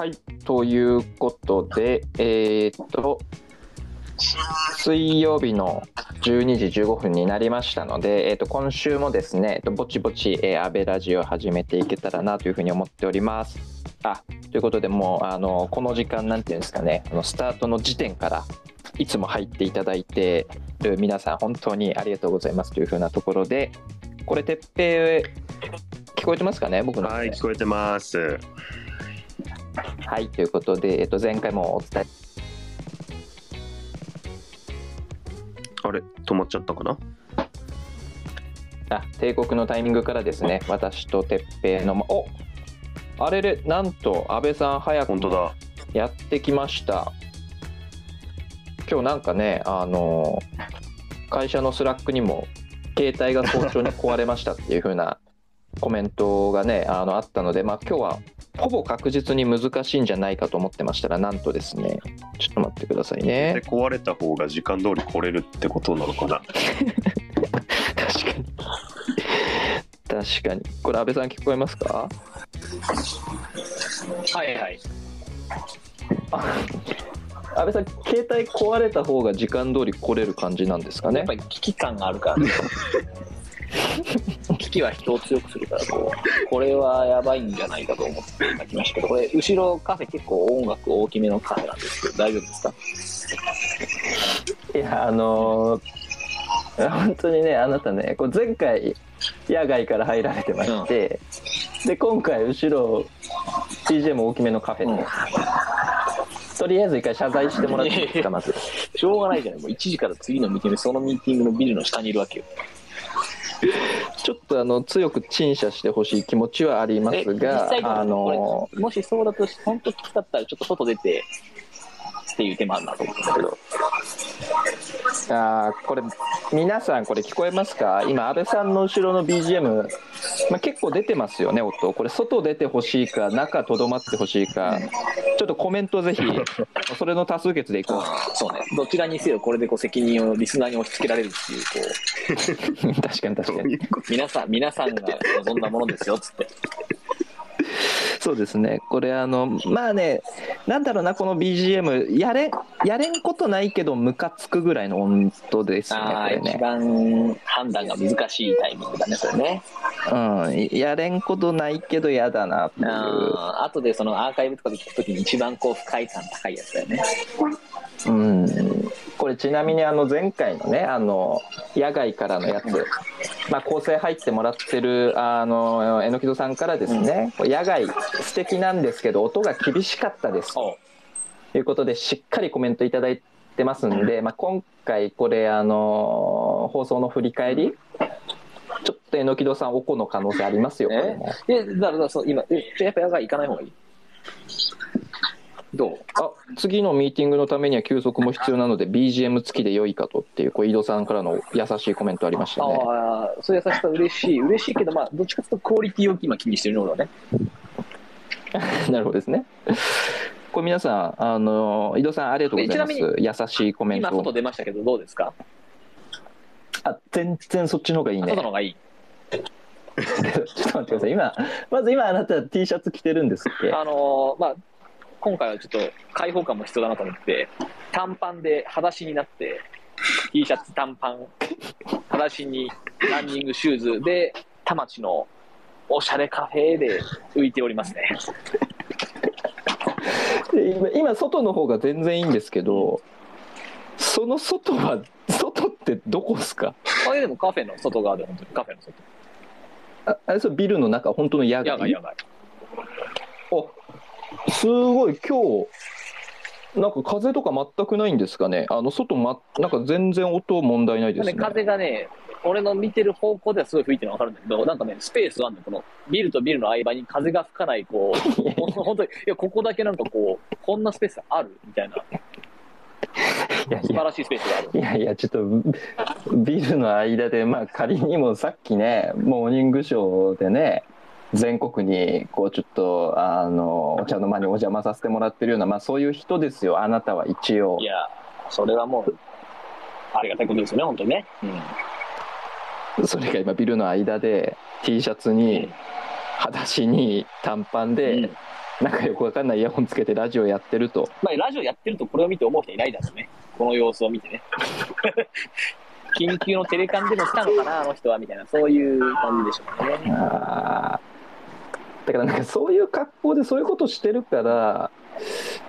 はい、ということで、えーっと、水曜日の12時15分になりましたので、えーと今週もですね、えっとぼちぼち、えー、安倍ラジオを始めていけたらなというふうに思っております。あということで、もうあのこの時間、なんていうんですかね、あのスタートの時点からいつも入っていただいてる皆さん、本当にありがとうございますというふうなところで、これ、てっぺい、聞こえてますかね、僕の。はい、聞こえてます。はい、ということで、えっと、前回もお伝え、あれ、止まっちゃったかな？あ、定刻のタイミングからですね、私と鉄平の、まおあれれ、なんと、あべさん、早くも本当だ。やってきました。今日なんかね、あの、会社の Slack にも、携帯が早朝に壊れましたっていう風なコメントがね、あのあったので、まあ、今日はほぼ確実に難しいんじゃないかと思ってましたら、なんとですね、ちょっと待ってくださいねで。壊れた方が時間通り来れるってことなのかな？確かに確かにこれ安倍さん聞こえますか？はいはい。安倍さん携帯壊れた方が時間通り来れる感じなんですかね？やっぱり危機感があるから、ね、は人を強くするからこう、これはやばいんじゃないかと思って今来ましたけど、これ、後ろカフェ結構音楽大きめのカフェなんですけど、大丈夫ですか？いやあのー本当にねあなたねこう前回野外から入られてまして、で今回後ろ BGM 大きめのカフェで、うんとりあえず一回謝罪してもらっていいですかまず しょうがないじゃない。もう1時から次のミーティングで、そのミーティングのビルの下にいるわけよ。ちょっとあの強く陳謝してほしい気持ちはありまえ、すがあのもしそうだとし、本当きつかったら、ちょっと外出て、っていう手もあるなと思うんだけど。あーこれ皆さんこれ聞こえますか？今安倍さんの後ろの BGM、まあ、結構出てますよね音。これ外出てほしいか中とどまってほしいか。ちょっとコメントぜひそれの多数決でいこそうね。どちらにせよ、これでこう責任をリスナーに押し付けられるっていう、こう、う 確かに確かに。皆さん、皆さんが望んだものですよ、つって。そうですね。これあのまあねなんだろうなこの BGM やれやれんことないけどムカつくぐらいの温度ですねこああ、一番判断が難しいタイミングだね、それね。うん。やれんことないけど嫌だなっていう。あー後でそのアーカイブとかで聞くときに一番こう不快感高いやつだよね。うん、これちなみにあの前回のねあの野外からのやつ、まあ、構成入ってもらってるあの榎戸さんからですね、野外素敵なんですけど音が厳しかったです。おということでしっかりコメントいただいてますんで、まあ、今回これあの放送の振り返りちょっと榎戸さんおこの可能性ありますよこれも。え、だからそう今、え、やっぱ野外行かない方がいい？どう？あ次のミーティングのためには休息も必要なので BGM 付きで良いかとっていうこう井戸さんからの優しいコメントありましたねああ、そういう優しさ嬉しい。嬉しいけど、まあ、どっちかというとクオリティを今気にしてるのだね。なるほどですね。これ皆さん、あの井戸さんありがとうございます。優しいコメン今、ト外。出ましたけど、どうですか？あ、全然そっちの方がいいね。外の方がいい。ちょっと待ってください。今、まず今あなた T シャツ着てるんですっけ？あのーまあ、今回はちょっと開放感も必要だなと思って、短パンで裸足になって、T シャツ短パン、裸足にランニングシューズで、田町のおしゃれカフェで浮いておりますね。で今今外の方が全然いいんですけど、その外は外ってどこですか？あれでもカフェの外側で、本当にカフェの外。あ、あれそれビルの中本当の野外？やばいやばい。お、すごい今日。なんか風とか全くないんですかね？あの外まなんか全然音問題ないですね。ね風がね、俺の見てる方向ではすごい吹いてるの分かるんだけど、なんかね、スペースがあるんだよ、このビルとビルの合間に風が吹かない、こう、本当に、いや、ここだけなんかこう、こんなスペースある？みたいな、いやいや素晴らしいスペースがある。いやいや、ちょっとビルの間で、まあ、仮にもさっきね、モーニングショーでね、全国にこうちょっとあのお茶の間にお邪魔させてもらってるような、まあ、そういう人ですよ、あなたは一応い。や、それはもう、ありがたいことですよね、本当にね。うん。それが今、ビルの間で T シャツに、裸足に短パンで、うんなんかよくわかんないイヤホンつけてラジオやってるとまあ、ラジオやってるとこれを見て思う人いないだろうね。この様子を見てね。緊急のテレカンでもしたのかな、あの人は、みたいな、そういう感じでしょうね。あーだからなんかそういう格好でそういうことしてるから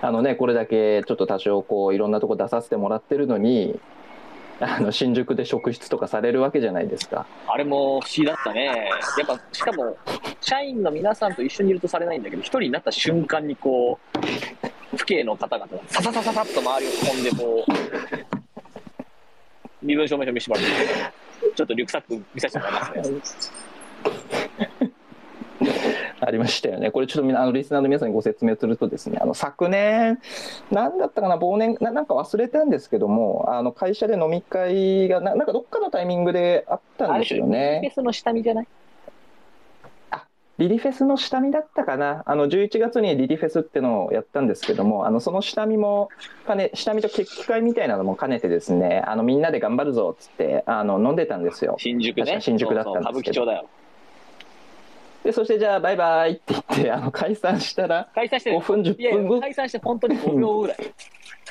あのねこれだけちょっと多少こういろんなとこ出させてもらってるのにあの新宿で職質とかされるわけじゃないですか。あれも不思議だったね。やっぱ、しかも、社員の皆さんと一緒にいるとされないんだけど、一人になった瞬間にこう、府警の方々がさささささっと周りを飛んで、こう、身分証明書見せてもらって、ちょっとリュックサック見させてもらいますね。ありましたよね。これちょっとみんなあのリスナーの皆さんにご説明するとですね、あの昨年なんだったかな忘年ななんか忘れたんですけども、あの会社で飲み会がななんかどっかのタイミングであったんですよフね。ェスの下見じゃない？リリフェスの下見だったかな。あの11月にリリフェスってのをやったんですけども、あのその下見も兼ね下見と決起会みたいなのも兼ねてですね、あのみんなで頑張るぞっつってあの飲んでたんですよ。新宿ね。新宿だったんですけど歌舞伎町だよ。でそしてじゃあバイバイって言ってあの解散したら解散して5分10いやい分後や、解散して本当に5秒ぐらい。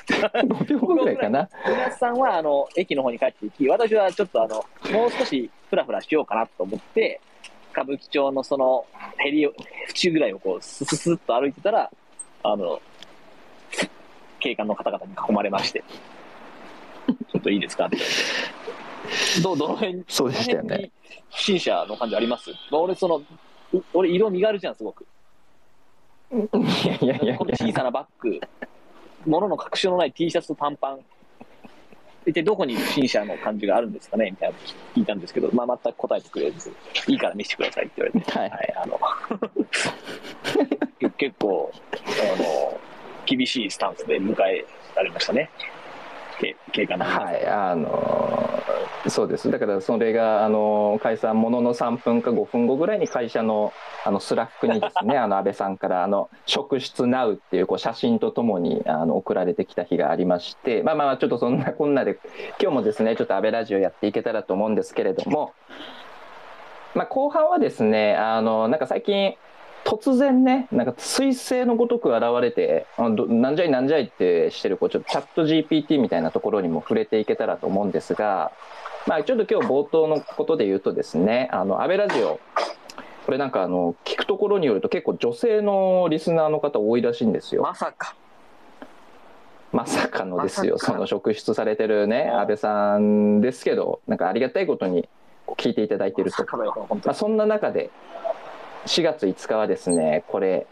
5秒後ぐらいかな。皆さんはあの駅の方に帰っていき、私はちょっとあのもう少しふらふらしようかなと思って、歌舞伎町のそのヘリを、縁ぐらいをこう、スススッと歩いてたら、あの、警官の方々に囲まれまして、ちょっといいですか？って言われて。どう、どの辺？に、そうでしたよね。不審者の感じあります？俺、その、う俺、色身軽じゃん、すごく。いやいやいや小さなバッグ、物の隠しようのない T シャツと短パン、一体どこに不審者の感じがあるんですかね？みたいなの聞いたんですけど、まあ、全く答えてくれず、いいから見せてくださいって言われて、はい。はい、あの。け 結構あの、厳しいスタンスで迎えられましたね、け警官の皆さんはい、あのそうです。だからそれがあの解散ものの3分か5分後ぐらいに会社のあの Slack にですね、あの安倍さんからあの職質ナウっていうこう写真とともにあの送られてきた日がありまして、まあまあちょっとそんな こんなで今日もですね、ちょっとあべラジオやっていけたらと思うんですけれども、まあ後半はですね、あのなんか最近突然ね、なんか彗星のごとく現れて、なんじゃいなんじゃいってしてる、こうちょっとチャット GPT みたいなところにも触れていけたらと思うんですが、まあ、ちょっと今日冒頭のことで言うとですね、あの、安倍ラジオ、これなんかあの、聞くところによると結構女性のリスナーの方多いらしいんですよ。まさか、まさかのですよ、まその職質されてるね、安倍さんですけど、なんかありがたいことに聞いていただいているとまあ、に。そんな中で4月5日はですねこれ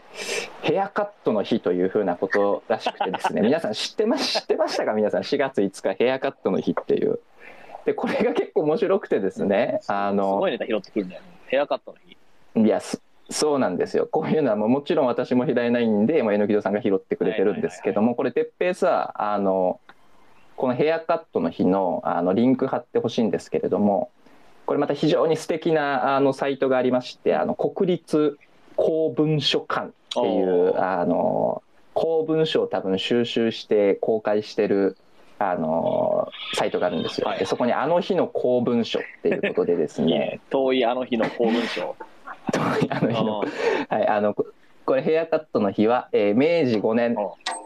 ヘアカットの日というふうなことらしくてですね 皆さん知ってま知ってましたか？皆さん4月5日ヘアカットの日っていう。でこれが結構面白くてですねあすのごいネタ拾ってくるんだよね。ヘアカットの日。いやそそうなんですよ。こういうのはもうもちろん私も拾えないんでもう榎戸さんが拾ってくれてるんですけどもこれ哲平さあのこのヘアカットの日のあのリンク貼ってほしいんですけれどもこれまた非常に素敵なあのサイトがありましてあの国立公文書館っていうあの公文書を多分収集して公開してるあのサイトがあるんですよ。はい。でそこに「あの日の公文書」っていうことでです いいね。ね遠いあの日の公文書。あの日のうんはい、あのここれヘアカットの日は、えー明治5年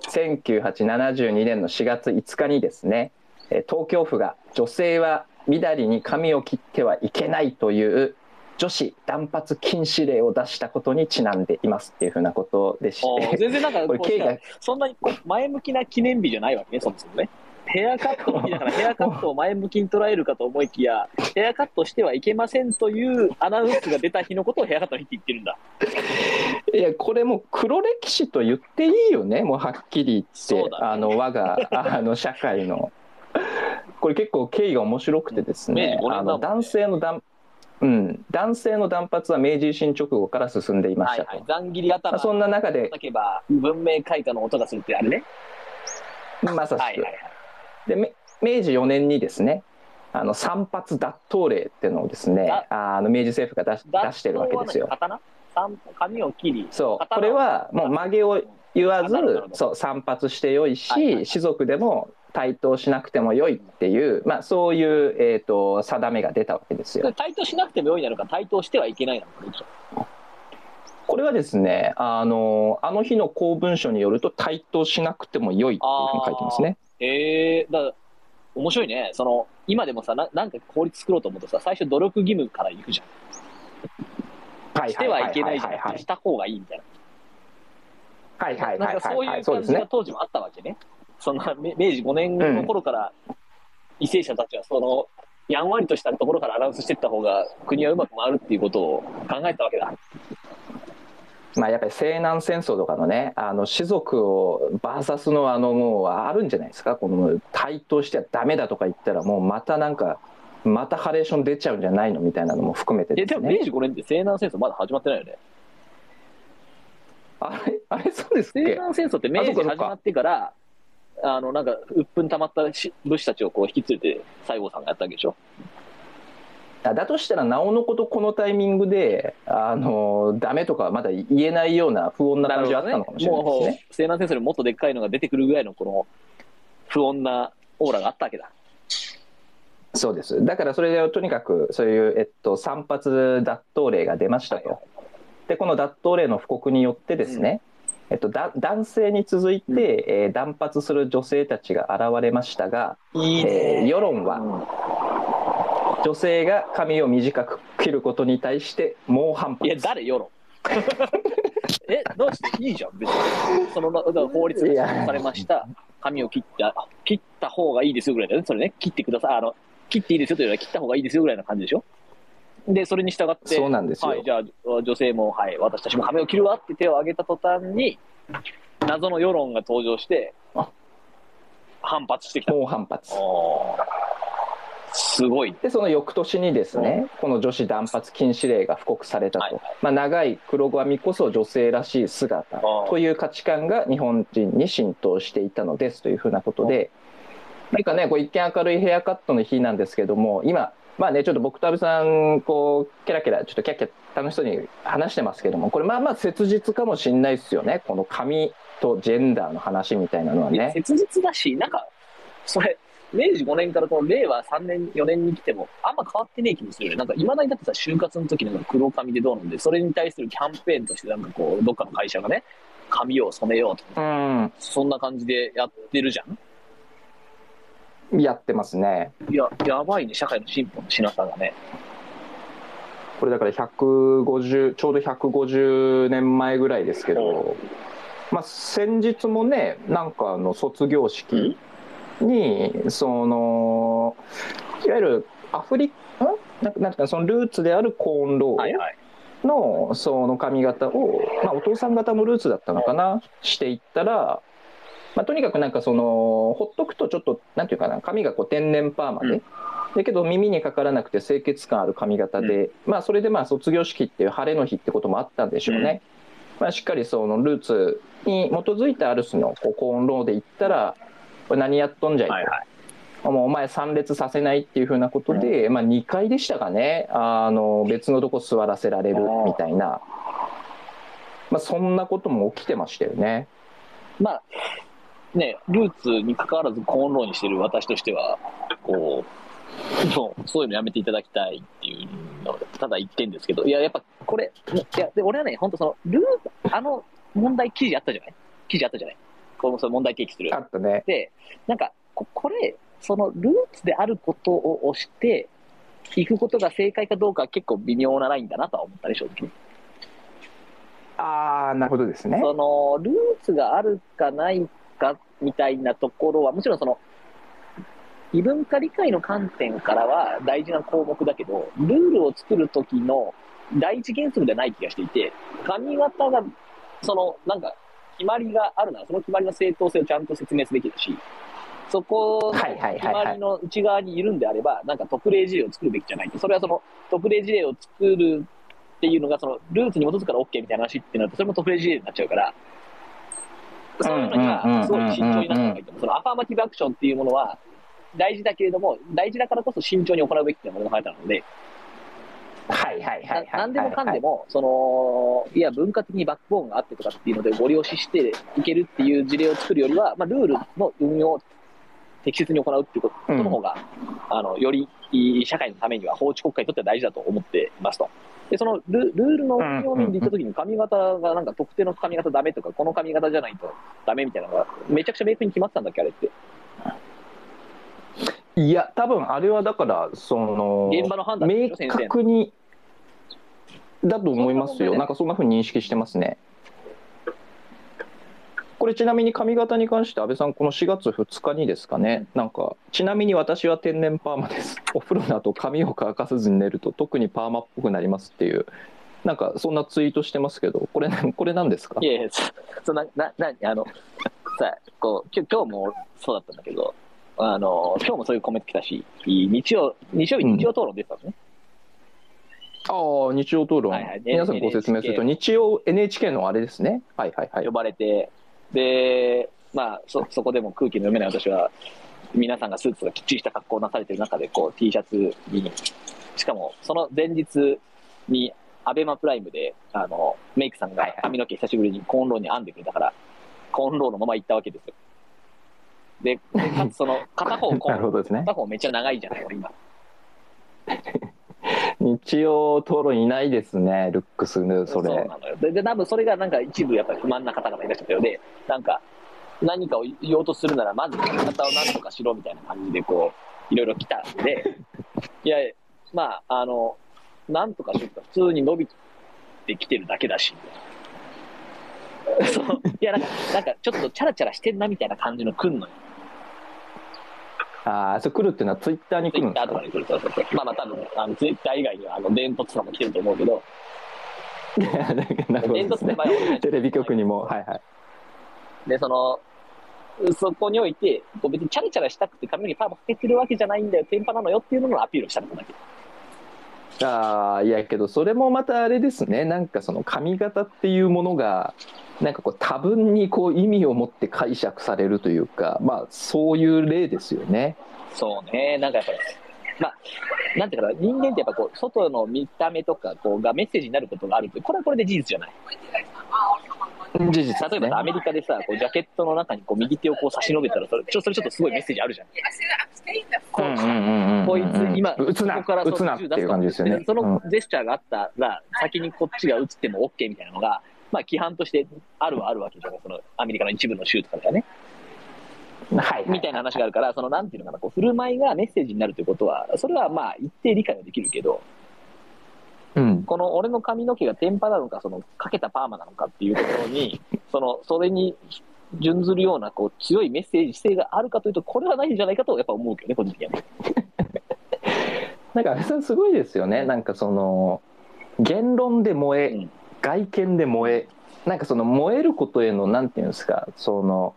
1972年の4月5日にですね、えー東京府が女性はみだりに髪を切ってはいけないという女子断髪禁止令を出したことにちなんでいますっていうふうなことでして。全然なんかこれこうがそんなに前向きな記念日じゃないわけね、そもそもね。ヘアカットの日だからヘアカットを前向きに捉えるかと思いきや、ヘアカットしてはいけませんというアナウンスが出た日のことをヘアカットの日って言ってるんだ。いやこれもう黒歴史と言っていいよねもうはっきり言って、ね。あの我があの社会のこれ結構経緯が面白くてですね明治5年だもんねあの男性の断うん、男性の断髪は明治維新直後から進んでいましたと、はいはい。ざん切り頭まあ、そんな中で叩けば文明開化の音がするってあれね。まさしく、はいはいはい。でめ明治4年にですねあの散髪脱頭令っていうのをですねだあの明治政府が出し出してるわけですよ。刀？三髪を切り。そう刀これはもう曲げを言わずそう散髪してよいし、士族でも対等しなくてもよいっていう、まあ、そういう、えー、と定めが出たわけですよ。対等しなくてもよいなのか、対等してはいけないのか、これはですねあのあの日の公文書によると対等しなくても良いっていうふうに書いてますね。へえだから面白いね。その、今でもさ、ななんか効率作ろうと思うとさ、最初努力義務から行くじゃん。はいしてはいけないじゃなくて、はいした方がいいみたいな。はいはいなんはいはいはかそういいう。感じが当時もあったわけね。そんなめ明治5年の頃から、為政者たちはその、やんわりとしたところからアナウンスしていった方が国はうまく回るっていうことを考えたわけだ。まあやっぱり西南戦争とかのねあの士族をバーサスのあのもうあるんじゃないですか？この対等してはダメだとか言ったらもうまたなんかまたハレーション出ちゃうんじゃないのみたいなのも含めてえ、でね。ですも明治5年って西南戦争まだ始まってないよね。あれ？あれ？そうですっ西け南戦争って明治始まってから、あの、なんか、鬱憤溜まったし武士たちをこう引き連れて西郷さんがやったわけでしょ？あだとしたらなおのことこのタイミングであのダメとかまだ言えないような不穏な感じはあったのかもしれないですもうね。西南戦争よりもっとでっかいのが出てくるぐらいのこの不穏なオーラがあったわけだ。そうですだからそれでとにかくそういう、えっと、散髪脱刀令が出ましたと。はいでこの脱刀令の布告によってですね、えっと、だ男性に続いて、うんえー断髪する女性たちが現れましたが、いいえー世論はうん女性が髪を短く切ることに対して猛反発いや、誰世論？え、どうしていいじゃん、別に。そのだから法律が施行されました。髪を切った、切った方がいいですよぐらいだよね。それね、切ってください。あの、切っていいですよというよりは切った方がいいですよぐらいな感じでしょ？で、それに従って、そうなんですよ、はい、じゃあ、女性も、はい、私たちも髪を切るわって手を挙げた途端に、謎の世論が登場してあ、反発してきた。猛反発。すごい。でその翌年にですね、この女子断髪禁止令が布告されたと、はい。まあ、長い黒髪こそ女性らしい姿ー。という価値観が日本人に浸透していたのですというふうなことで、なんかねこう一見明るいヘアカットの日なんですけども今まあねちょっと僕と阿部さんこうキャラキャラちょっとキャッキャ楽しそうに話してますけどもこれまあまあ切実かもしれないですよねこの髪とジェンダーの話みたいなのはね。切実だし、なんか、それ、明治5年からこの令和3年、4年に来ても、あんま変わってねえ気もするよね。なんか、いまだにだってさ、就活の時なんか黒髪でどうなんで、それに対するキャンペーンとして、なんかこう、どっかの会社がね、髪を染めようとか、うんそんな感じでやってるじゃん。やってますね。いや、やばいね、社会の進歩のしなさがね。これだから150ちょうど150年前ぐらいですけど、まあ、先日もねなんかあの卒業式にそのいわゆるアフリカなんかなんかそのルーツであるコーンローはいはい。のその髪型を、まあ、お父さん方のルーツだったのかな？していったら、まあ、とにかくなんかそのほっとくとちょっとなんていうかな髪がこう天然パーマで、うんだけど耳にかからなくて清潔感ある髪型で、まあそれでまあ卒業式っていう晴れの日ってこともあったんでしょうね。まあ、しっかりそのルーツに基づいたある種のこうコーンローで言ったらこれ何やっとんじゃいと、はいはい。もうお前参列させないっていうふうなことで、まあ、2回でしたかねあの別のとこ座らせられるみたいな、まあ、そんなことも起きてましたよね。まあ、ね、ルーツに関わらずコーンローにしてる私としては、こう、もうそういうのやめていただきたいっていうのがただ一点ですけど、いや、やっぱこれ、いや、で俺はね、本当その、ルーあの問題記事あったじゃない？記事あったじゃない？このその問題提起するあ。ったね。で、なんか、ここれ、そのルーツであることを押して、行くことが正解かどうかは結構微妙なラインだなとは思ったね、正直。ああなるほどですね。そのルーツがあるかないか？みたいなところは、もちろんその異文化理解の観点からは大事な項目だけど、ルールを作る時の第一原則ではない気がしていて、髪型が、そのなんか決まりがあるなら、その決まりの正当性をちゃんと説明すべきだし、そこの決まりの内側にいるんであれば、なんか特例事例を作るべきじゃないと。それはその特例事例を作るっていうのが、そのルーツに基づくから OK みたいな話ってなると、それも特例事例になっちゃうから、そのにはすごい慎重になった方がいいと思う。そのアファーマティブアクションっていうものは大事だけれども、大事だからこそ慎重に行うべきっていうのが俺の考え方なので、はいはいはいはい。なんでもかんでも、その、いや、文化的にバックボーンがあってとかっていうので、ご利用ししていけるっていう事例を作るよりは、まあ、ルールの運用を適切に行うっていうことの方が、あの、より社会のためには、法治国家にとっては大事だと思っていますと。で、そのルルールの運用面で言ったときに髪型がなんか特定の髪型ダメとか、この髪型じゃないとダメみたいなのが、めちゃくちゃ明確に決まってたんだっけ、あれって。いや多分あれはだからその現場の判断明確にだと思いますよ。なんかそんなふうに認識してますねこれちなみに髪型に関して安倍さんこの4月2日にですかね。なんかちなみに私は天然パーマです。お風呂の後髪を乾かさずに寝ると特にパーマっぽくなりますっていう。なんかそんなツイートしてますけどこれ これ何ですか？いやいや、そそな、な、な、あの、さ、こう、今日もそうだったんだけど、あの、今日もそういうコメント来たし、日曜、日曜日うん。日曜討論出てたのね。ああ日曜討論、はいはい。皆さんご説明すると NHK 日曜 NHK のあれですね。はいはいはい。呼ばれて、で、まあ、そ、そこでも空気の読めない私は、皆さんがスーツがきっちりした格好をなされてる中で、こう、T シャツに、しかも、その前日に、アベマプライムで、あの、メイクさんが髪の毛久しぶりにコーンローに編んでくれたから、コーンローのまま行ったわけですよ。で、でかつその、片方コー なンね片方めっちゃ長いじゃない、俺今。日曜討論いないですねルックスのそれうなのよ。で、で多分それがなんか一部やっぱり不満な方々いらっしゃったようで、なんか、何かを言おうとするなら、まず髪型を何とかしろみたいな感じで、こう、いろいろ来たんで、いや、まあ、あの、なんとかしようか、普通に伸びてきてるだけだし、そういやなんか、なんかちょっとチャラチャラしてんなみたいな感じの来んのよ。ああそれ来るっていうのはツイッターに来ツイるんですか？ッターとかに来る。と、そうそう。まあまあ多分、あのツイッター以外には、あの、電突とかも来てると思うけど、なるほど。電ですねテレビ局にも。はいはい。で、その、そこにおいて、こう別にチャラチャラしたくて髪の毛パーマかけてるわけじゃないんだよ、テンパなのよっていうのをアピールしたかだけ。ああいやけどそれもまたあれですね。なんかその髪型っていうものがなんかこう多分にこう意味を持って解釈されるというかまあそういう例ですよね。そうね、なんかやっぱり、まあ、なんていうかな、人間ってやっぱこう、外の見た目とかこうがメッセージになることがあるって、これはこれで事実じゃない。事実ね。例えばさ、アメリカでさ、こうジャケットの中にこう右手をこう差し伸べたら、それちょそれちょっとすごいメッセージあるじゃん。こいつ、今、打つなここから打つなっていう感じですよね。そのジェスチャーがあったら、先にこっちが打っても OK みたいなのが、まあ、規範としてあるはあるわけじゃない、そのアメリカの一部の州とかではね。うんはい。みたいな話があるから、そのなんていうのかな、こう振る舞いがメッセージになるということは、それはまあ一定理解はできるけど、うん。この俺の髪の毛が天パなのか、そのかけたパーマなのかっていうところに、そのそれに準ずるようなこう強いメッセージ性があるかというと、これはないんじゃないかとやっぱ思うけどね、個人的にはね。なんかすごいですよね。なんかその言論で燃え、うん外見で燃えなんかその燃えることへのなんていうんですかその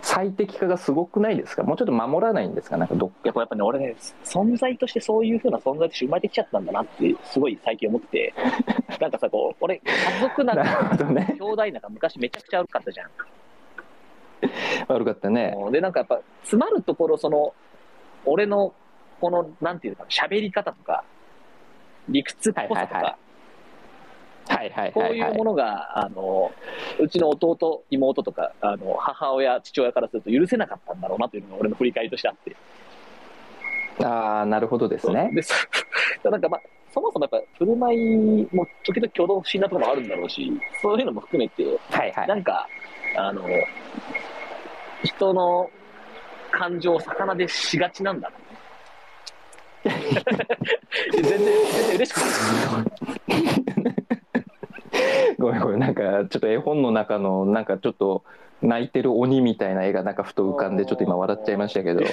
最適化がすごくないですか？もうちょっと守らないんですか？なんかどっやっぱやっぱね、俺ね、存在としてそういう風な存在として生まれてきちゃったんだなって、すごい最近思ってて、なんかさ、こう、俺、家族なる仲、ほどね。兄弟仲、昔めちゃくちゃ悪かったじゃん。悪かったね。で、なんかやっぱ、詰まるところ、その、俺の、この、なんていうのかな、喋り方とか、理屈っぽさとか、はいはいははいはいこうはいうものが、あの、うちの弟、妹とか、あの、母親、父親からすると許せなかったんだろうなというのが俺の振り返りとしてあって。ああなるほどですねで、そ なんかまあ、そもそもやっぱ振る舞いも時々挙動不審なところもあるんだろうし、そういうのも含めて、はいはいなんか、あの、人の感情を魚でしがちなんだな。全然、全然嬉しくない。ごめんごめん。なんかちょっと絵本の中のなんかちょっと泣いてる鬼みたいな絵がなんかふと浮かんでちょっと今笑っちゃいましたけど。いや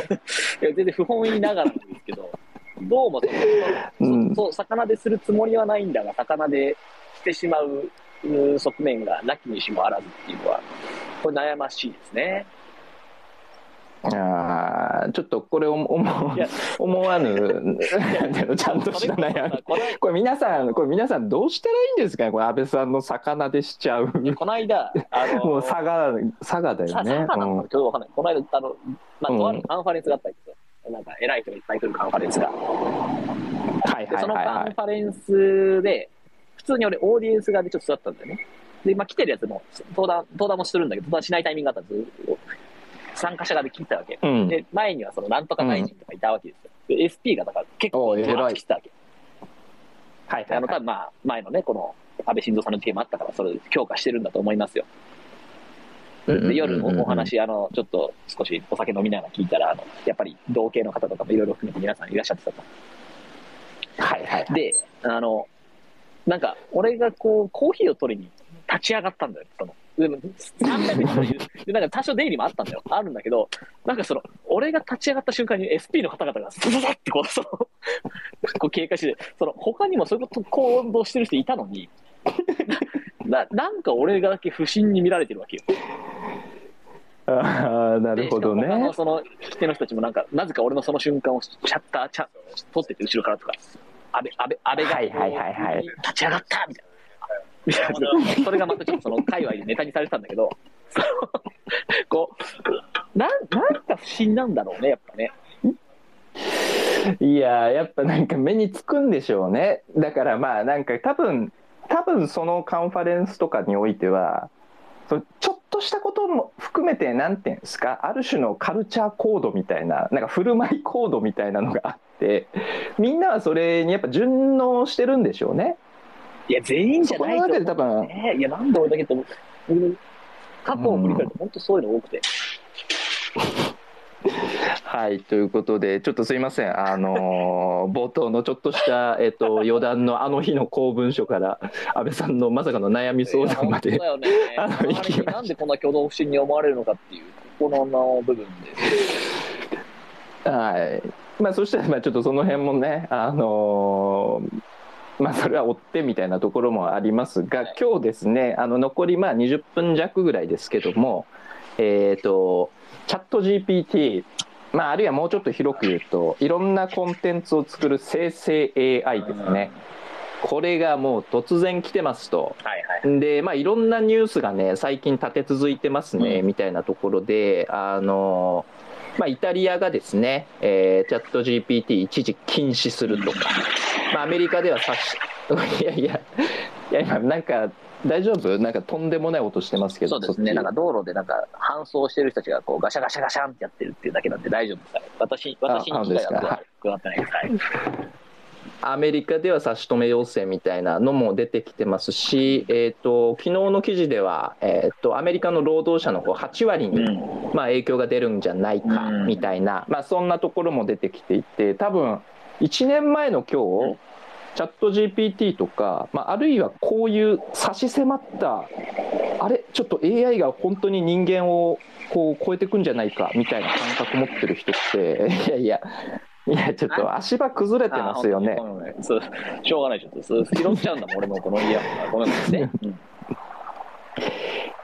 全然不本意ながらなんですけど、どうもその、うん。そそう、魚でするつもりはないんだが、魚でしてしまうう側面がなきにしもあらずっていうのは、これ悩ましいですね。ちょっとこれ思わぬちゃんとした悩み。これこれ皆さんこれ皆さんどうしたらいいんですか？ねこれ安倍さんの魚でしちゃう。この間、あの、もう佐賀佐賀ださよね佐賀ょっとわかんない。この間、あの、まあ、うん。とあるカンファレンスがあったんですよ。なんか、偉い人がいっぱい来るカンファレンスが。はいで、はいそのカンファレンスで、普通に俺、オーディエンス側でちょっと座ったんだよね。で、まあ、来てるやつも、登壇、登壇もするんだけど、登壇しないタイミングがあったらずっと参加者側で聞いてたわけ。うんで、前にはその、なんとか大臣とかいたわけですよ。で、SP がだから結構、お偉い来てたわけ。はいはいはいあの多分まあ前のね、この安倍晋三さんの事件もあったから、それで強化してるんだと思いますよ。で夜おお話、あのちょっと少しお酒飲みながら聞いたら、あのやっぱり同系の方とかもいろいろ含めて皆さんいらっしゃってたと。はいはいはいで、あの、なんか、俺がこう、コーヒーを取りに立ち上がったんだよ、その。でも3回目にで、なんか多少出入りもあったんだよ。あるんだけど、なんかその、俺が立ち上がった瞬間に SP の方々がザザザってこう、その、こう経過して、その、他にもそういうこと、行動してる人いたのに、ななんか俺がだけ不審に見られてるわけよ。ああなるほどでしかも他のねその引き手の人たちもなんか、なぜか俺のその瞬間をシャッターチャ撮ってて、後ろからとか、安倍、安倍、安倍が、はいはいはいはい立ち上がったみたいな。それがまたちょっとその界隈でネタにされてたんだけど、こう、なん、なんか不審なんだろうね、やっぱね。いややっぱなんか目につくんでしょうねだからまあなんか多分多分そのカンファレンスとかにおいてはそちょっとしたことも含めてなんていうんですかある種のカルチャーコードみたいななんか振る舞いコードみたいなのがあってみんなはそれにやっぱ順応してるんでしょうね。いや、全員じゃないと思う、そこの中で多分ね。いや、なんで俺だけと思う。俺過去を振り返ると本当そういうの多くて。はいということでちょっとすいませんあのー 冒頭のちょっとした、えっと余談のあの日の公文書から安倍さんのまさかの悩み相談までね。なんでこんな挙動不審に思われるのかっていう、ここの部分で。はい。まあそしたらまあちょっとその辺もね、あのーまあそれは追ってみたいなところもありますが、はい今日ですね、あの残りまあ20分弱ぐらいですけども、えっ、とチャット GPT、まああるいはもうちょっと広く言うと、いろんなコンテンツを作る生成 AI ですね。これがもう突然来てますと。はいはい。でまあいろんなニュースがね最近立て続いてますね、うんみたいなところであのまあイタリアがですね、えーチャット GPT 一時禁止するとか、まあ、アメリカではさし いやいやいや今なんか大丈夫？なんかとんでもない音してますけどそうですね。なんか道路でなんか搬送してる人たちがこうガシャガシャガシャンってやってるっていうだけなんで大丈夫ですかね。私、私に被害はあ加わってないです。はい。アメリカでは差し止め要請みたいなのも出てきてますし、えー、と昨日の記事では、えー、とアメリカの労働者の方8割に、うん。まあ、影響が出るんじゃないかうんみたいな、まあ、そんなところも出てきていて多分1年前の今うん日チャット GPT とか、まあ、あるいはこういう差し迫ったあれちょっと AI が本当に人間をこう超えていくんじゃないかみたいな感覚持ってる人って いやいやいやちょっと足場崩れてますよねしょうがない、ちょっと。拾っちゃうんだもん、俺のこのイヤホンが。ごめんごめんね。うん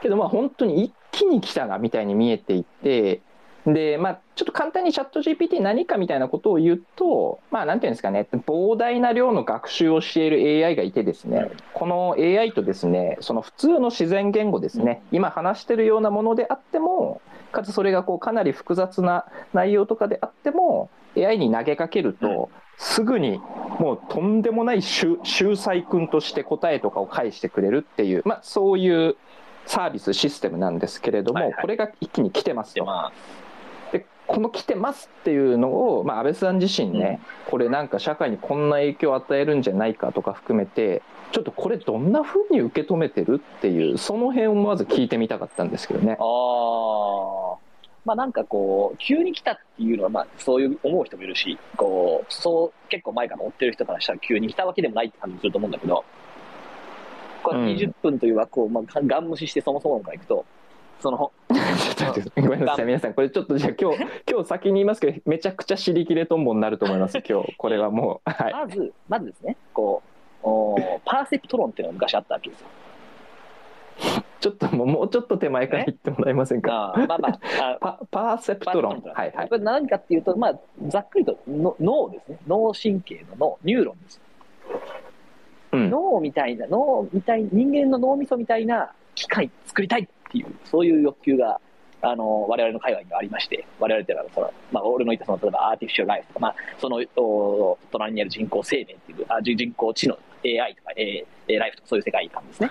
けどまあ本当に一気に来たなみたいに見えていてでまあちょっと簡単にチャット GPT 何かみたいなことを言うとまあなんていうんですかね膨大な量の学習をしている AI がいてですねこの AI とですねその普通の自然言語ですね今話してるようなものであってもかつそれがこうかなり複雑な内容とかであっても AI に投げかけるとすぐにもうとんでもない秀秀才君として答えとかを返してくれるっていう、まあ、そういうサービスシステムなんですけれども、はいはい。これが一気に来てますで、と。まあ、でこの来てますっていうのを、まあ、安倍さん自身ね、これなんか社会にこんな影響を与えるんじゃないかとか含めてちょっとこれどんな風に受け止めてるっていうその辺をまず聞いてみたかったんですけどね。ああ。まあなんかこう、急に来たっていうのは、まあそういう思う人もいるし、こう、そう、結構前から追ってる人からしたら急に来たわけでもないって感じすると思うんだけど、これうん。20分という枠を、まあ、ガン無視してそもそものからいくと、その、ごめんなさい皆さん。これちょっとじゃあ今日今日先に言いますけどめちゃくちゃ尻切れトンボになると思います今日。これはもうはい。まず、まずですね、こう、パーセプトロンっていうのが昔あったわけですよ。ちょっともうもうちょっと手前から言ってもらえませんか？まあまあ、あ パパーセプトロン。はいはい。これ何かっていうと、まあ、ざっくりとの脳ですね。脳神経の脳、ニューロンです。うん。脳みたいな、脳みたい、人間の脳みそみたいな機械作りたいっていう、そういう欲求が、あの、我々の界隈にはありまして、我々っていうのは、その、まあ、俺の言ったその、例えばアーティフィシャルライフとか、まあ、その、お隣にある人工生命っていう、あ人人工知能、AI とか、えー、ライフとかそういう世界観ですね。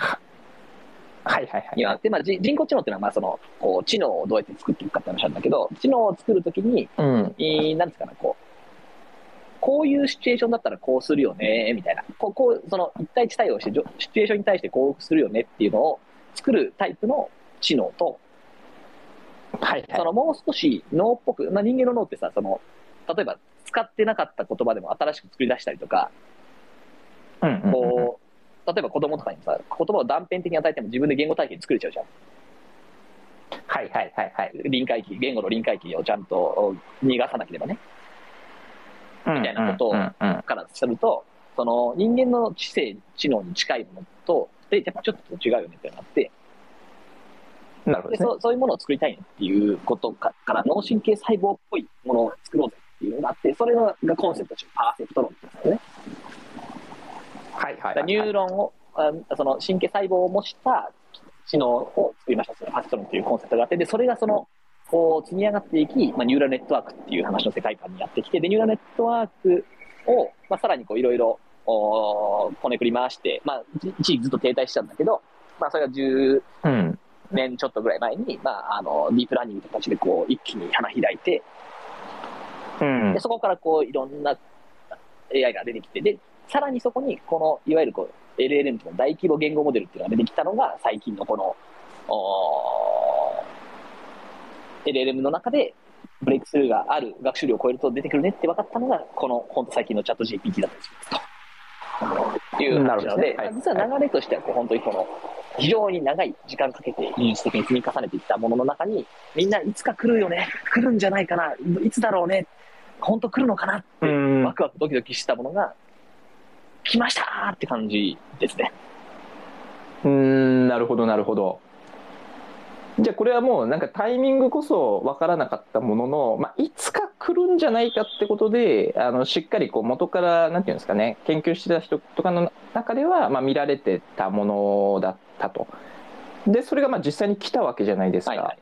はいはいはいにはあって、まあ、じ人工知能っていうのは、まあ、その、こう、知能をどうやって作っていくかって話なんだけど、知能を作るときに、うんえーなんですかね、こう、こういうシチュエーションだったらこうするよね、みたいな。こう、こうその一対一対応して、シチュエーションに対してこうするよねっていうのを作るタイプの知能と、はいはいそのもう少し脳っぽく、まあ、人間の脳ってさ、その、例えば使ってなかった言葉でも新しく作り出したりとか、こう、例えば子供とかにもさ、言葉を断片的に与えても自分で言語体系作れちゃうじゃん。はいはいはいはい臨界期、言語の臨界期をちゃんと逃がさなければね。みたいなことからすると、その人間の知性、知能に近いものと、で、やっぱちょっと違うよねっていうのがあって、でなるほどねそうそういうものを作りたいねっていうことかから脳神経細胞っぽいものを作ろうぜっていうのがあって、それがコンセプトとしてパーセプト論ですよね。はいはいだからニューロンを、あその神経細胞を模した知能を作りました、そのパーセプト論っていうコンセプトがあって、で、それがその、こう積み上がっていき、まあ、ニューラルネットワークっていう話の世界観にやってきて、で、ニューラルネットワークを、まあ、さらにこういろいろ、おこねくり回して、まあ、一一時ずっと停滞してたんだけど、まあ、それが10うん年ちょっとぐらい前に、まあ、あの、ディープラーニングという形でこう、一気に花開いて、うん。で、そこからこう、いろんな AI が出てきて、で、さらにそこに、この、いわゆるこう、LLM との大規模言語モデルっていうのが出てきたのが、最近のこの、LLM の中で、ブレイクスルーがある学習量を超えると出てくるねって分かったのが、この、本当最近のチャット GPT だったりすると。いう話なので、実は流れとしては、こう、本当にこの、非常に長い時間かけて技術的に積み重ねていったものの中に、みんないつか来るよね、来るんじゃないかな、いつだろうね、本当来るのかなってうん。ワクワクドキドキしたものが、来ましたーって感じですね。うーんなるほどなるほどじゃあこれはもうなんかタイミングこそ分からなかったものの、まあ、いつか来るんじゃないかってことであのしっかりこう元からなんていうんですかね研究してた人とかの中では、まあ、見られてたものだったと。でそれがまあ実際に来たわけじゃないですか。はいは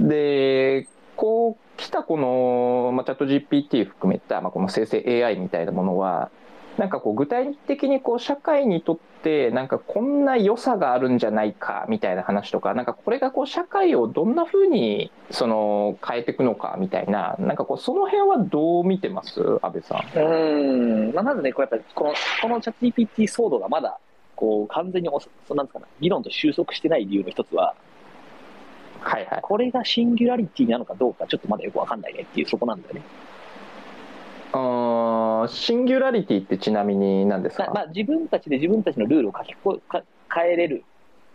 い。でこう来たこの、まあ、チャット GPT 含めた、まあ、この生成 AI みたいなものはなんかこう具体的にこう社会にとってなんかこんな良さがあるんじゃないかみたいな話とかなんかこれがこう社会をどんな風にその変えていくのかみたいななんかこうその辺はどう見てます？安倍さん。うーん、まあ、まずね、こうやっぱりこの、このチャット GPT 騒動がまだ、こう、完全におそ、なんですかね、議論と収束してない理由の一つは、はいはい。これがシンギュラリティなのかどうか、ちょっとまだよくわかんないねっていう、そこなんだよね。あーシンギュラリティってちなみに何ですか、ままあ、自分たちで自分たちのルールを書きこか変えれる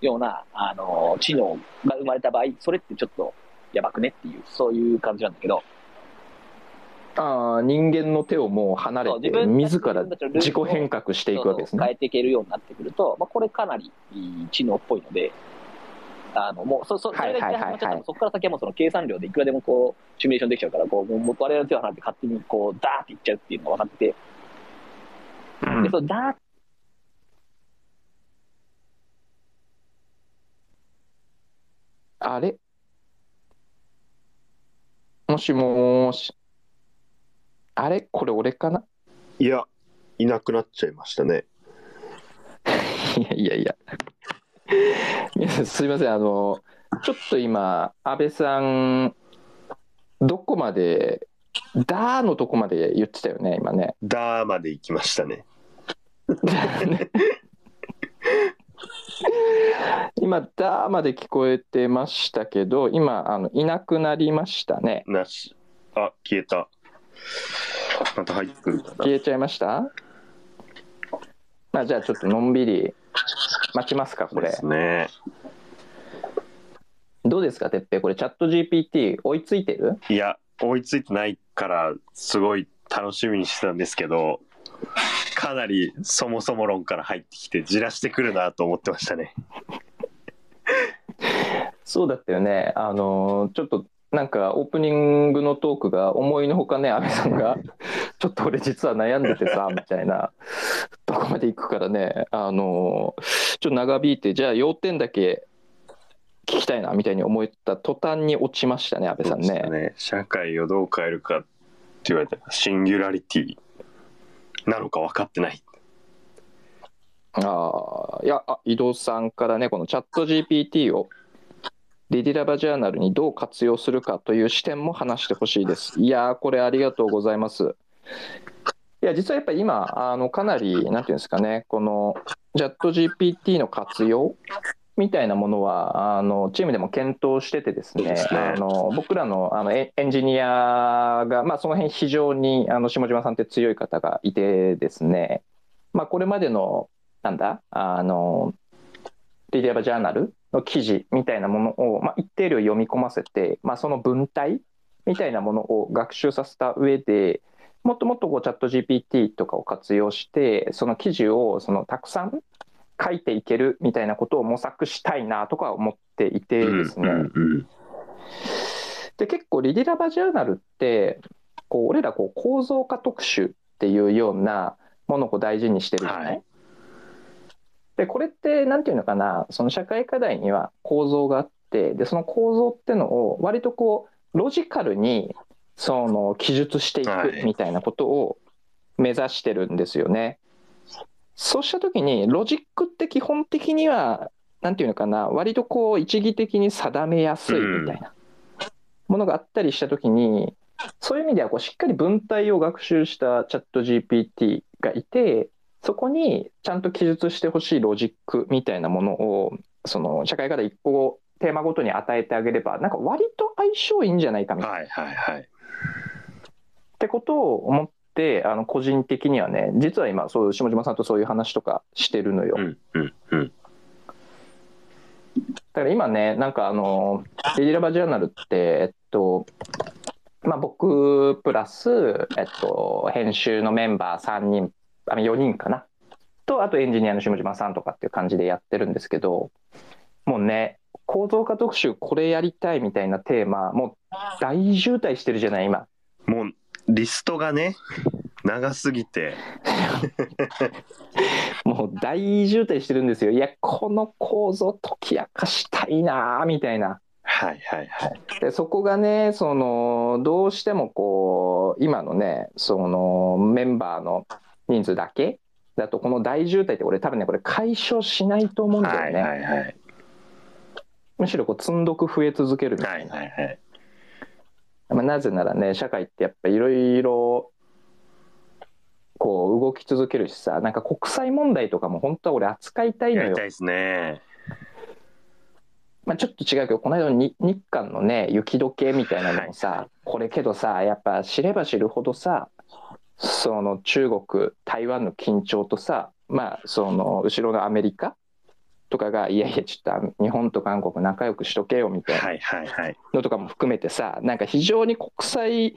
ような、あの、知能が生まれた場合、それってちょっとやばくねっていう、そういう感じなんだけど、あー人間の手をもう離れて自ら自己変革していくわけですね。変えていけるようになってくると、まあ、これかなり知能っぽいので、あのもうそそそれが一回始まっちゃったら、そこから先はもうその計算量でいくらでもこうシミュレーションできちゃうから、こうもう我々の手を離れて勝手にこうダーっていっちゃうっていうのが分かってて、うんでそのダーッあれ？もしもーし。あれ？これ俺かな？いや、いなくなっちゃいましたね。いやいやいや。すいません。あの、ちょっと今、安倍さん、どこまで、だーのとこまで言ってたよね、今ね。ダーまで行きましたね。今、だーまで聞こえてましたけど、今、あのいなくなりましたね。なし。あ、消えた。また入ってくるかな。消えちゃいました？まあ、じゃあちょっとのんびり待ちますか、これで。すね。どうですか、てっぺい？これ、チャット GPT 追いついてる？いや、追いついてないから、すごい楽しみにしてたんですけど、かなりそもそも論から入ってきて、じらしてくるなと思ってましたね。そうだったよね。あのーちょっとなんかオープニングのトークが思いのほかね、安倍さんが、ちょっと俺実は悩んでてさ、みたいなとこまで行くからね、あのーちょっと長引いて、じゃあ要点だけ聞きたいな、みたいに思った途端に落ちましたね、安倍さんね。ね社会をどう変えるかって言われたら、シンギュラリティなのか分かってない。ああ、いや、あ井戸さんからね、このチャット GPT をリディラバジャーナルにどう活用するかという視点も話してほしいです。いやー、これありがとうございます。いや、実はやっぱり今、あのかなり、なんていうんですかね、このチャット GPT の活用みたいなものは、あのチームでも検討しててですね、ですね。あの僕らのあのエエンジニアが、まあ、その辺非常にあの下島さんって強い方がいてですね、まあ、これまでの、なんだ、あの、リディアバジャーナルの記事みたいなものを、まあ、一定量読み込ませて、まあ、その文体みたいなものを学習させた上で、もっともっとこうチャット GPT とかを活用して、その記事をそのたくさん書いていけるみたいなことを模索したいなとか思っていてですね。うんうんで結構リディラバジャーナルってこう俺らこう構造化特集っていうようなものを大事にしてるじゃない、はい。でこれってなんていうのかな？その社会課題には構造があってでその構造ってのを割とこうロジカルにその記述していはいくみたいなことを目指してるんですよね。そうした時にロジックって基本的にはなんていうのかな割とこう一義的に定めやすいみたいなものがあったりした時にそういう意味ではこうしっかり文体を学習したチャット GPT がいてそこにちゃんと記述してほしいロジックみたいなものをその社会課題一個テーマごとに与えてあげればなんか割と相性いいんじゃないかみたいな。はいはいはい。ってことを思ってあの個人的にはね実は今そう下島さんとそういう話とかしてるのよ。うんうんうん。だから今ね、なんかあの、レディラバジャーナルって、えっと、まあ、僕プラス、えっと、編集のメンバー3人、あ4人かな。と、あとエンジニアの下島さんとかっていう感じでやってるんですけど、もうね、構造化特集これやりたいみたいなテーマ、もう大渋滞してるじゃない、今。もうリストがね長すぎて もう大渋滞してるんですよ。いや、この構造解き明かしたいな、みたいな。はいはいはい。でそこがねそのどうしてもこう今のねそのメンバーの人数だけだとこの大渋滞って俺多分ねこれ解消しないと思うんだはいよね、はいはい。むしろこう積んどく増え続けるみはいたいな、はいはい。まあ、なぜならね社会ってやっぱいろいろこう動き続けるしさなんか国際問題とかも本当は俺扱いたいのよやりたいですね。まあ、ちょっと違うけどこの間のに日韓のね雪解けみたいなのもさ、これけどさやっぱ知れば知るほどさその中国台湾の緊張とさまあその後ろのアメリカとかがいやいやちょっと日本と韓国仲良くしとけよみたいなはいはいはい。のとかも含めてさなんか非常に国際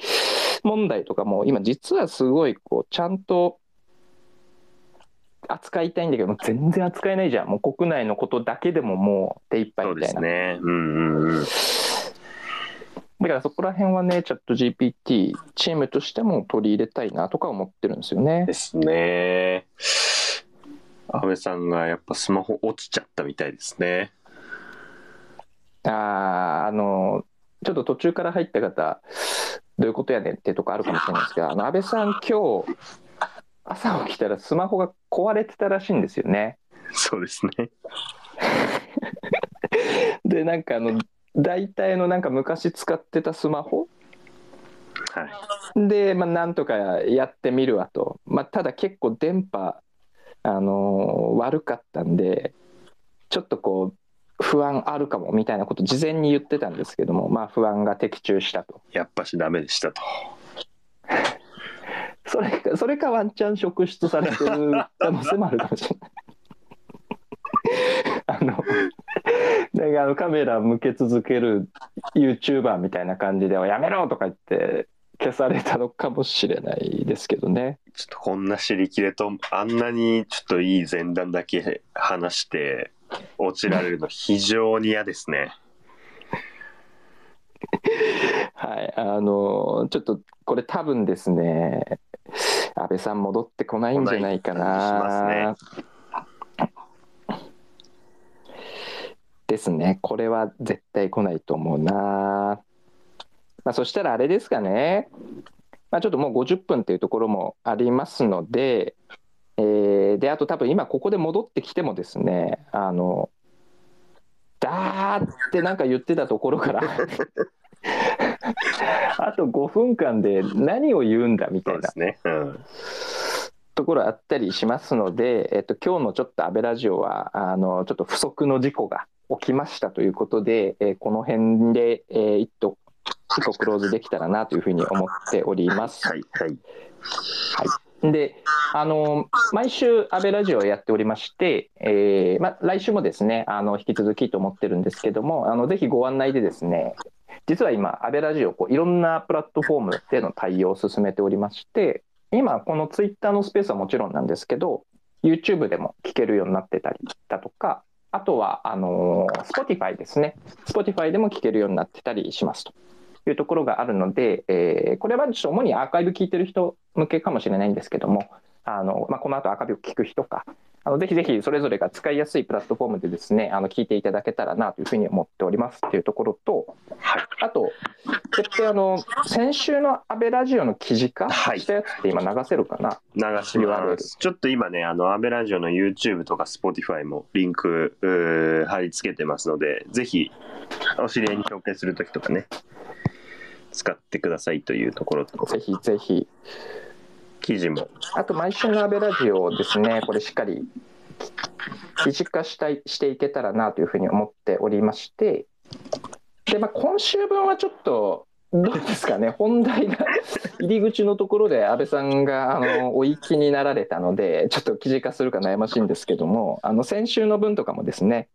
問題とかも今実はすごいこうちゃんと扱いたいんだけども全然扱えないじゃんもう国内のことだけでももう手一杯そうでみたいな。すね。うんうんうん。だからそこら辺はね、チャット GPT、チームとしても取り入れたいなとか思ってるんですよねで。すね。安倍さんがやっぱスマホ落ちちゃったみたいですね。あーあの、ちょっと途中から入った方、どういうことやねんってとこあるかもしれないですが、あの安倍さん、今日朝起きたらスマホが壊れてたらしいんですよね。そうですね。で、なんかあの、大体のなんか昔使ってたスマホ？はい。で、まあ、なんとかやってみるわと、まあ、ただ結構電波、あのー悪かったんでちょっとこう不安あるかもみたいなこと事前に言ってたんですけども、まあ、不安が的中したとやっぱしダメでしたと。それかそれかワンチャン職質されてる可能性もあるかもしれない。あのなんかあのカメラ向け続ける YouTuber みたいな感じで「やめろ!」とか言って消されたのかもしれないですけどね。ちょっとこんな尻切れと、あんなにちょっといい前段だけ話して、落ちられるの非常に嫌ですね。はい、あのちょっとこれ多分ですね、安倍さん戻ってこないんじゃないかな。ですね、これは絶対来ないと思うな。まあ、そしたらあれですかね、まあ、ちょっともう50分っていうところもありますので、えーで、あと多分今ここで戻ってきてもですね、あの、だーってなんか言ってたところから あと5分間で何を言うんだみたいうなね。うん。ところあったりしますので、えっと、今日のちょっと安倍ラジオはあのちょっと不測の事故が起きましたということで、えーこの辺で、えー一と一個クローズできたらなというふうに思っております。はいはい。で、あの毎週安倍ラジオをやっておりまして、えーま、来週もですねあの引き続きと思ってるんですけどもあのぜひご案内でですね実は今安倍ラジオこういろんなプラットフォームでの対応を進めておりまして今このツイッターのスペースはもちろんなんですけど YouTube でも聞けるようになってたりだとかあとはあの Spotify ですね Spotify でも聞けるようになってたりしますというところがあるので、えーこれはちょっと主にアーカイブ聞いてる人向けかもしれないんですけどもあの、まあ、この後アーカイブを聞く人かあのぜひぜひそれぞれが使いやすいプラットフォームでですねあの聞いていただけたらなというふうに思っておりますっていうところと、あとこれあの先週の安倍ラジオの記事化はい。したやつって今流せるかな、流します。ちょっと今ね、あの、アベラジオの YouTube とか Spotify もリンク、貼り付けてますので、ぜひ、お知り合いに紹介するときとかね、使ってくださいというところと、ぜひぜひ。記事も、あと毎週の安倍ラジオをですね。これしっかり記事化したいしていけたらなというふうに思っておりまして。で、まあ、今週分はちょっとどうですかね。本題が入り口のところで安倍さんがあのお行きになられたのでちょっと記事化するか悩ましいんですけどもあの先週の分とかもですね。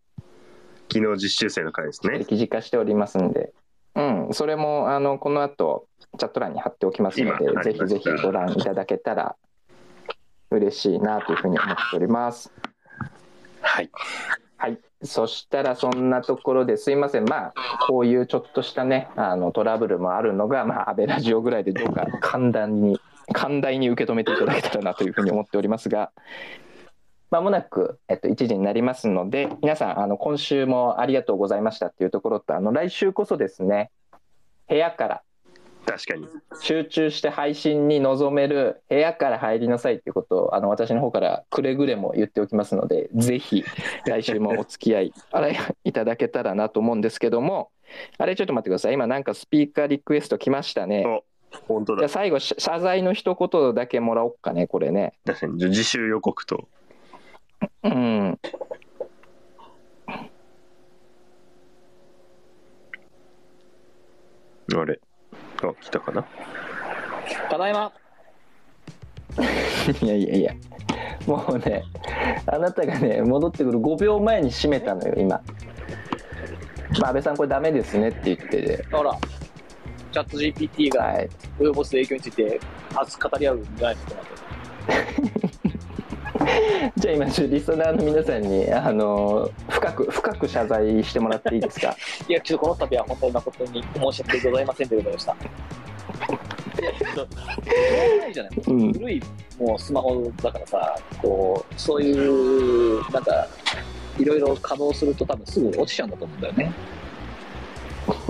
昨日実習生の回ですね。記事化しておりますんで、うん、それもあのこの後チャット欄に貼っておきますのでぜひぜひご覧いただけたら嬉しいなというふうに思っております。はい。はい、そしたらそんなところですいません、まあ、こういうちょっとしたね、あのトラブルもあるのが、まあ、安倍ラジオぐらいでどうか簡単に、寛大に受け止めていただけたらなというふうに思っておりますが、まもなく、えっと、1時になりますので、皆さん、あの今週もありがとうございましたっていうところと、あの来週こそですね、部屋から確かに。集中して配信に臨める部屋から入りなさいということをあの私の方からくれぐれも言っておきますのでぜひ来週もお付き合い あれいただけたらなと思うんですけどもあれちょっと待ってください今なんかスピーカーリクエスト来ましたねお本当だじゃあ。最後し謝罪の一言だけもらおっかねこれね確かに。自習予告と。うん。あれ？あ、来たかな？ただいま。いやいやいや。もうねあなたがね戻ってくる5秒前に閉めたのよ今、まあ、安倍さんこれダメですねって言って。てほら、チャット GPT がはい。及ぼす影響について熱く語り合うんじゃないのかなと。じゃあ今リスナーの皆さんにあの深く深く謝罪してもらっていいですか？いや、ちょっとこの度は本当に誠に申し訳ございませんということでした。いじゃない。うん古いもうスマホだからさ、こう、そういう、なんか、いろいろ稼働すると多分すぐ落ちちゃうんだと思うんだよね。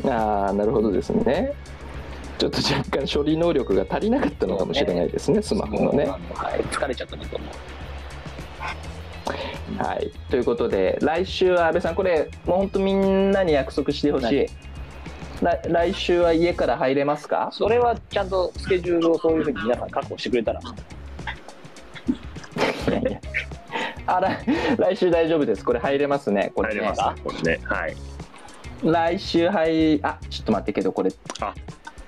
ああなるほどですねちょっと若干処理能力が足りなかったのかもしれないですねスマホのねあはい、疲れちゃったんだと思う。はい。ということで来週は安倍さんこれもう本当みんなに約束してほしい。来来週は家から入れますか？それはちゃんとスケジュールをそういうふうに皆さん確保してくれたら。あら来週大丈夫です。これ入れますね。これね。入れます。ね。これね。はい。来週はいあちょっと待ってけどこれあ。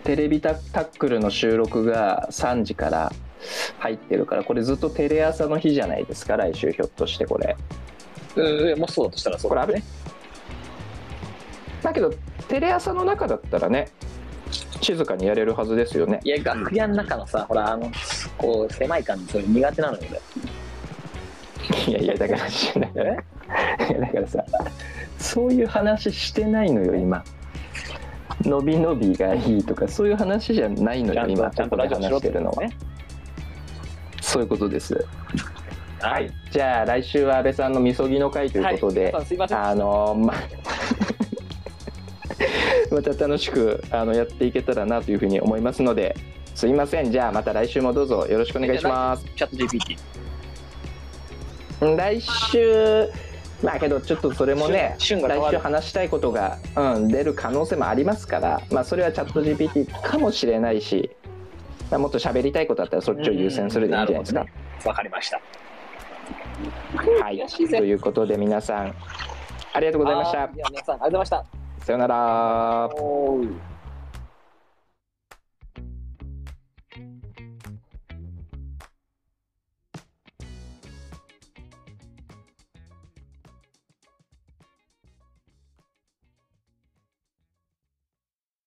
テレビタタックルの収録が3時から入ってるからこれずっとテレ朝の日じゃないですか来週ひょっとしてこれ。うん、もしそうだとしたらそうこれあれだね。だけどテレ朝の中だったらね静かにやれるはずですよね。いや、楽屋の中のさ、ほら、あの、こう、狭い感じ、それ苦手なのよ、俺。いやいやだからだからい。やだからさそういう話してないのよ今。伸び伸びがいいとかそういう話じゃないのよ今ちゃんことこでラジオしてるのは。ね。そういうことですはい。じゃあ来週は安倍さんのみそぎの会ということで、はい皆さんすいません。あのま また楽しくあのやっていけたらなというふうに思いますのですいませんじゃあまた来週もどうぞよろしくお願いしますチャット GPT。来週まあけどちょっとそれもね来週話したいことが、うん、出る可能性もありますから、まあ、それはチャット GPT かもしれないし、まあ、もっと喋りたいことだったらそっちを優先するでいいんじゃないですか。わかりました。はいということで皆さんありがとうございました皆さん、ありがとうございました。さようなら。